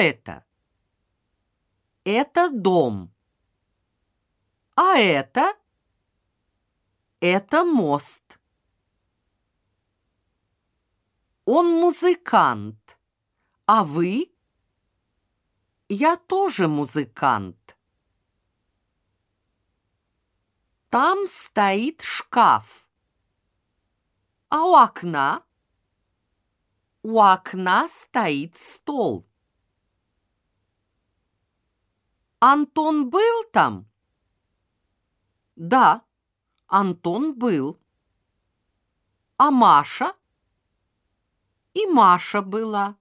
это? Это дом. А это? Это мост. Он музыкант. А вы? Я тоже музыкант. Там стоит шкаф. А у окна? У окна стоит стол. Антон был там? Да, Антон был. А Маша? И Маша была.